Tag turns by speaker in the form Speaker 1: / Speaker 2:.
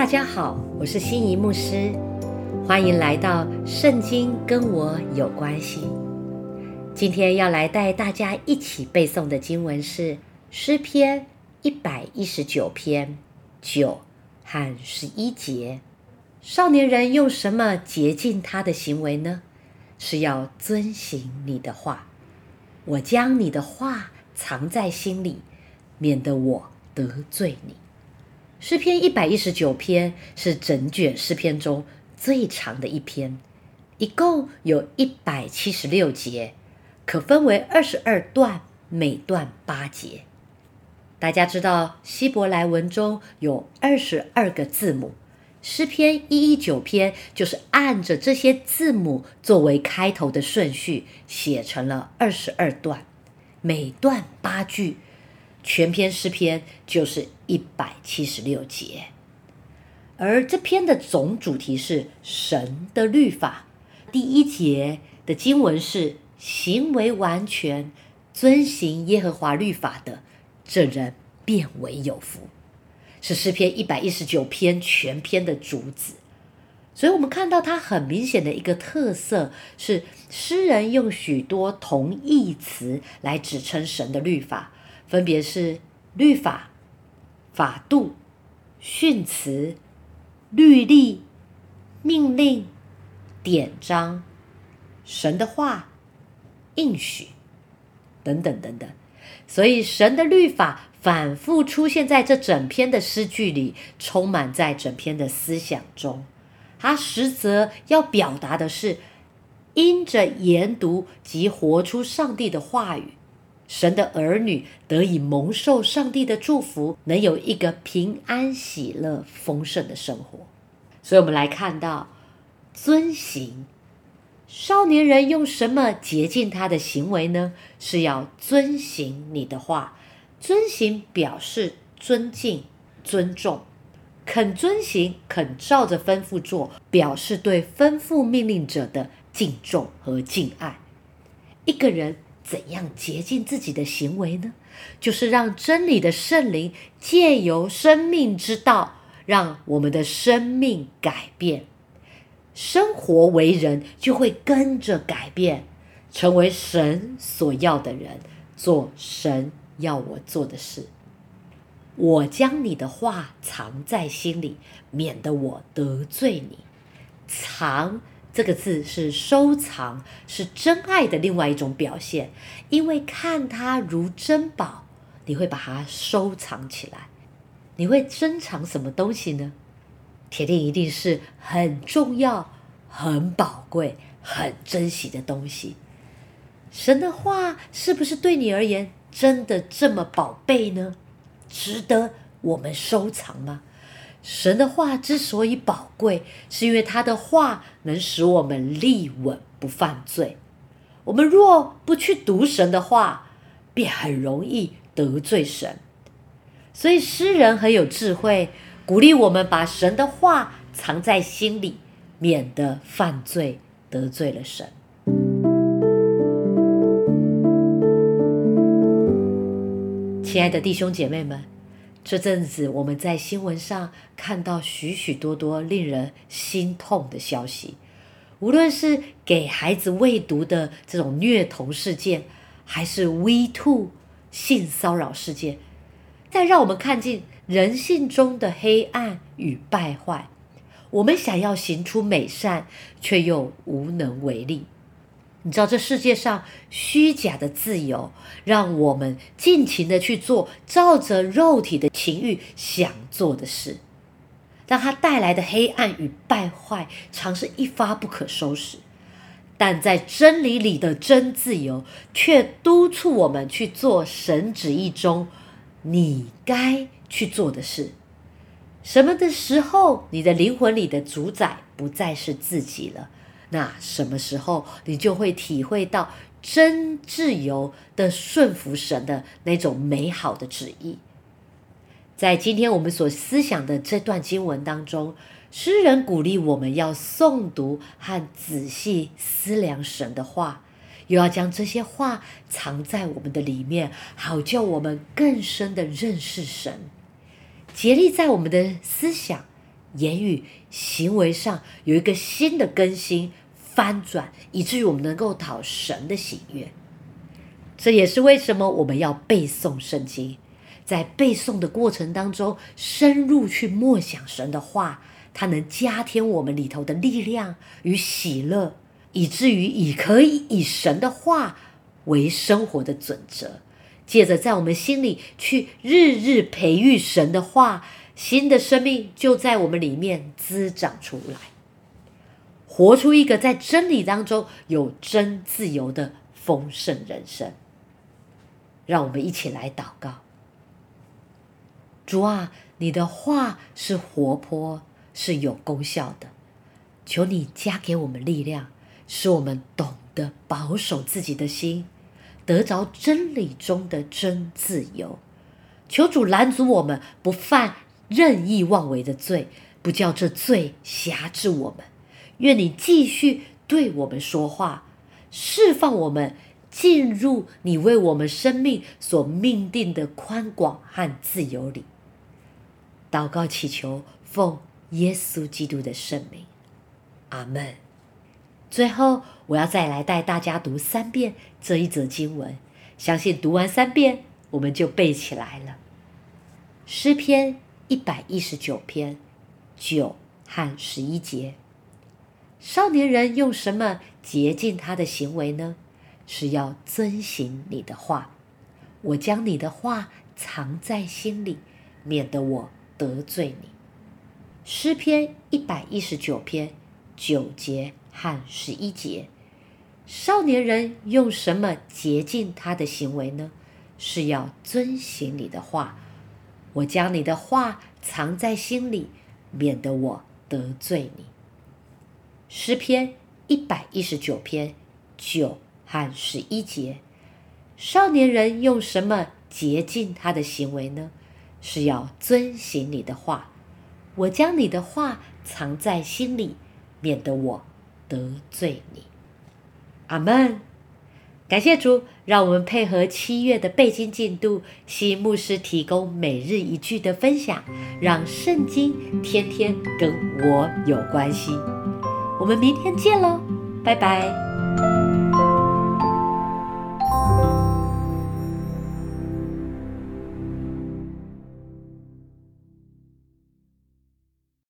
Speaker 1: 大家好，我是心仪牧师，欢迎来到《圣经跟我有关系》。今天要来带大家一起背诵的经文是诗篇一百一十九篇九和十一节。少年人用什么洁净他的行为呢？是要遵行你的话。我将你的话藏在心里，免得我得罪你。诗篇一百一十九篇是整卷诗篇中最长的一篇，一共有一百七十六节，可分为二十二段，每段八节。大家知道希伯来文中有二十二个字母，诗篇一一九篇就是按着这些字母作为开头的顺序写成了二十二段，每段八句。全篇诗篇就是一百七十六节，而这篇的总主题是神的律法。第一节的经文是：行为完全、遵行耶和华律法的，这人变为有福，是诗篇一百一十九篇全篇的主旨。所以，我们看到它很明显的一个特色是，诗人用许多同义词来指称神的律法。分别是律法、法度、训词、律例、命令、典章、神的话、应许等等等等。所以，神的律法反复出现在这整篇的诗句里，充满在整篇的思想中。它实则要表达的是，因着研读及活出上帝的话语。神的儿女得以蒙受上帝的祝福，能有一个平安、喜乐、丰盛的生活。所以，我们来看到遵行少年人用什么洁净他的行为呢？是要遵行你的话。遵行表示尊敬、尊重，肯遵行、肯照着吩咐做，表示对吩咐命令者的敬重和敬爱。一个人。怎样洁净自己的行为呢？就是让真理的圣灵借由生命之道，让我们的生命改变，生活为人就会跟着改变，成为神所要的人，做神要我做的事。我将你的话藏在心里，免得我得罪你。藏。这个字是收藏，是真爱的另外一种表现。因为看它如珍宝，你会把它收藏起来。你会珍藏什么东西呢？铁定一定是很重要、很宝贵、很珍惜的东西。神的话是不是对你而言真的这么宝贝呢？值得我们收藏吗？神的话之所以宝贵，是因为他的话能使我们立稳不犯罪。我们若不去读神的话，便很容易得罪神。所以诗人很有智慧，鼓励我们把神的话藏在心里，免得犯罪得罪了神。亲爱的弟兄姐妹们。这阵子，我们在新闻上看到许许多多令人心痛的消息，无论是给孩子喂毒的这种虐童事件，还是 V Two 性骚扰事件，再让我们看见人性中的黑暗与败坏。我们想要行出美善，却又无能为力。你知道这世界上虚假的自由，让我们尽情的去做照着肉体的情欲想做的事，让它带来的黑暗与败坏，常是一发不可收拾。但在真理里的真自由，却督促我们去做神旨意中你该去做的事。什么的时候，你的灵魂里的主宰不再是自己了？那什么时候你就会体会到真自由的顺服神的那种美好的旨意？在今天我们所思想的这段经文当中，诗人鼓励我们要诵读和仔细思量神的话，又要将这些话藏在我们的里面，好叫我们更深的认识神，竭力在我们的思想、言语、行为上有一个新的更新、翻转，以至于我们能够讨神的喜悦。这也是为什么我们要背诵圣经，在背诵的过程当中，深入去默想神的话，它能加添我们里头的力量与喜乐，以至于以可以以神的话为生活的准则。借着在我们心里去日日培育神的话，新的生命就在我们里面滋长出来，活出一个在真理当中有真自由的丰盛人生。让我们一起来祷告。主啊，你的话是活泼，是有功效的。求你加给我们力量，使我们懂得保守自己的心，得着真理中的真自由。求主拦阻我们不犯任意妄为的罪，不叫这罪辖制我们。愿你继续对我们说话，释放我们。进入你为我们生命所命定的宽广和自由里，祷告祈求，奉耶稣基督的圣名，阿门。最后，我要再来带大家读三遍这一则经文，相信读完三遍，我们就背起来了。诗篇一百一十九篇九和十一节：少年人用什么洁净他的行为呢？是要遵行你的话，我将你的话藏在心里，免得我得罪你。诗篇一百一十九篇九节和十一节，少年人用什么洁净他的行为呢？是要遵行你的话，我将你的话藏在心里，免得我得罪你。诗篇一百一十九篇九。和十一节，少年人用什么洁净他的行为呢？是要遵行你的话。我将你的话藏在心里，免得我得罪你。阿门。感谢主，让我们配合七月的背经进度，希牧师提供每日一句的分享，让圣经天天跟我有关系。我们明天见喽，拜拜。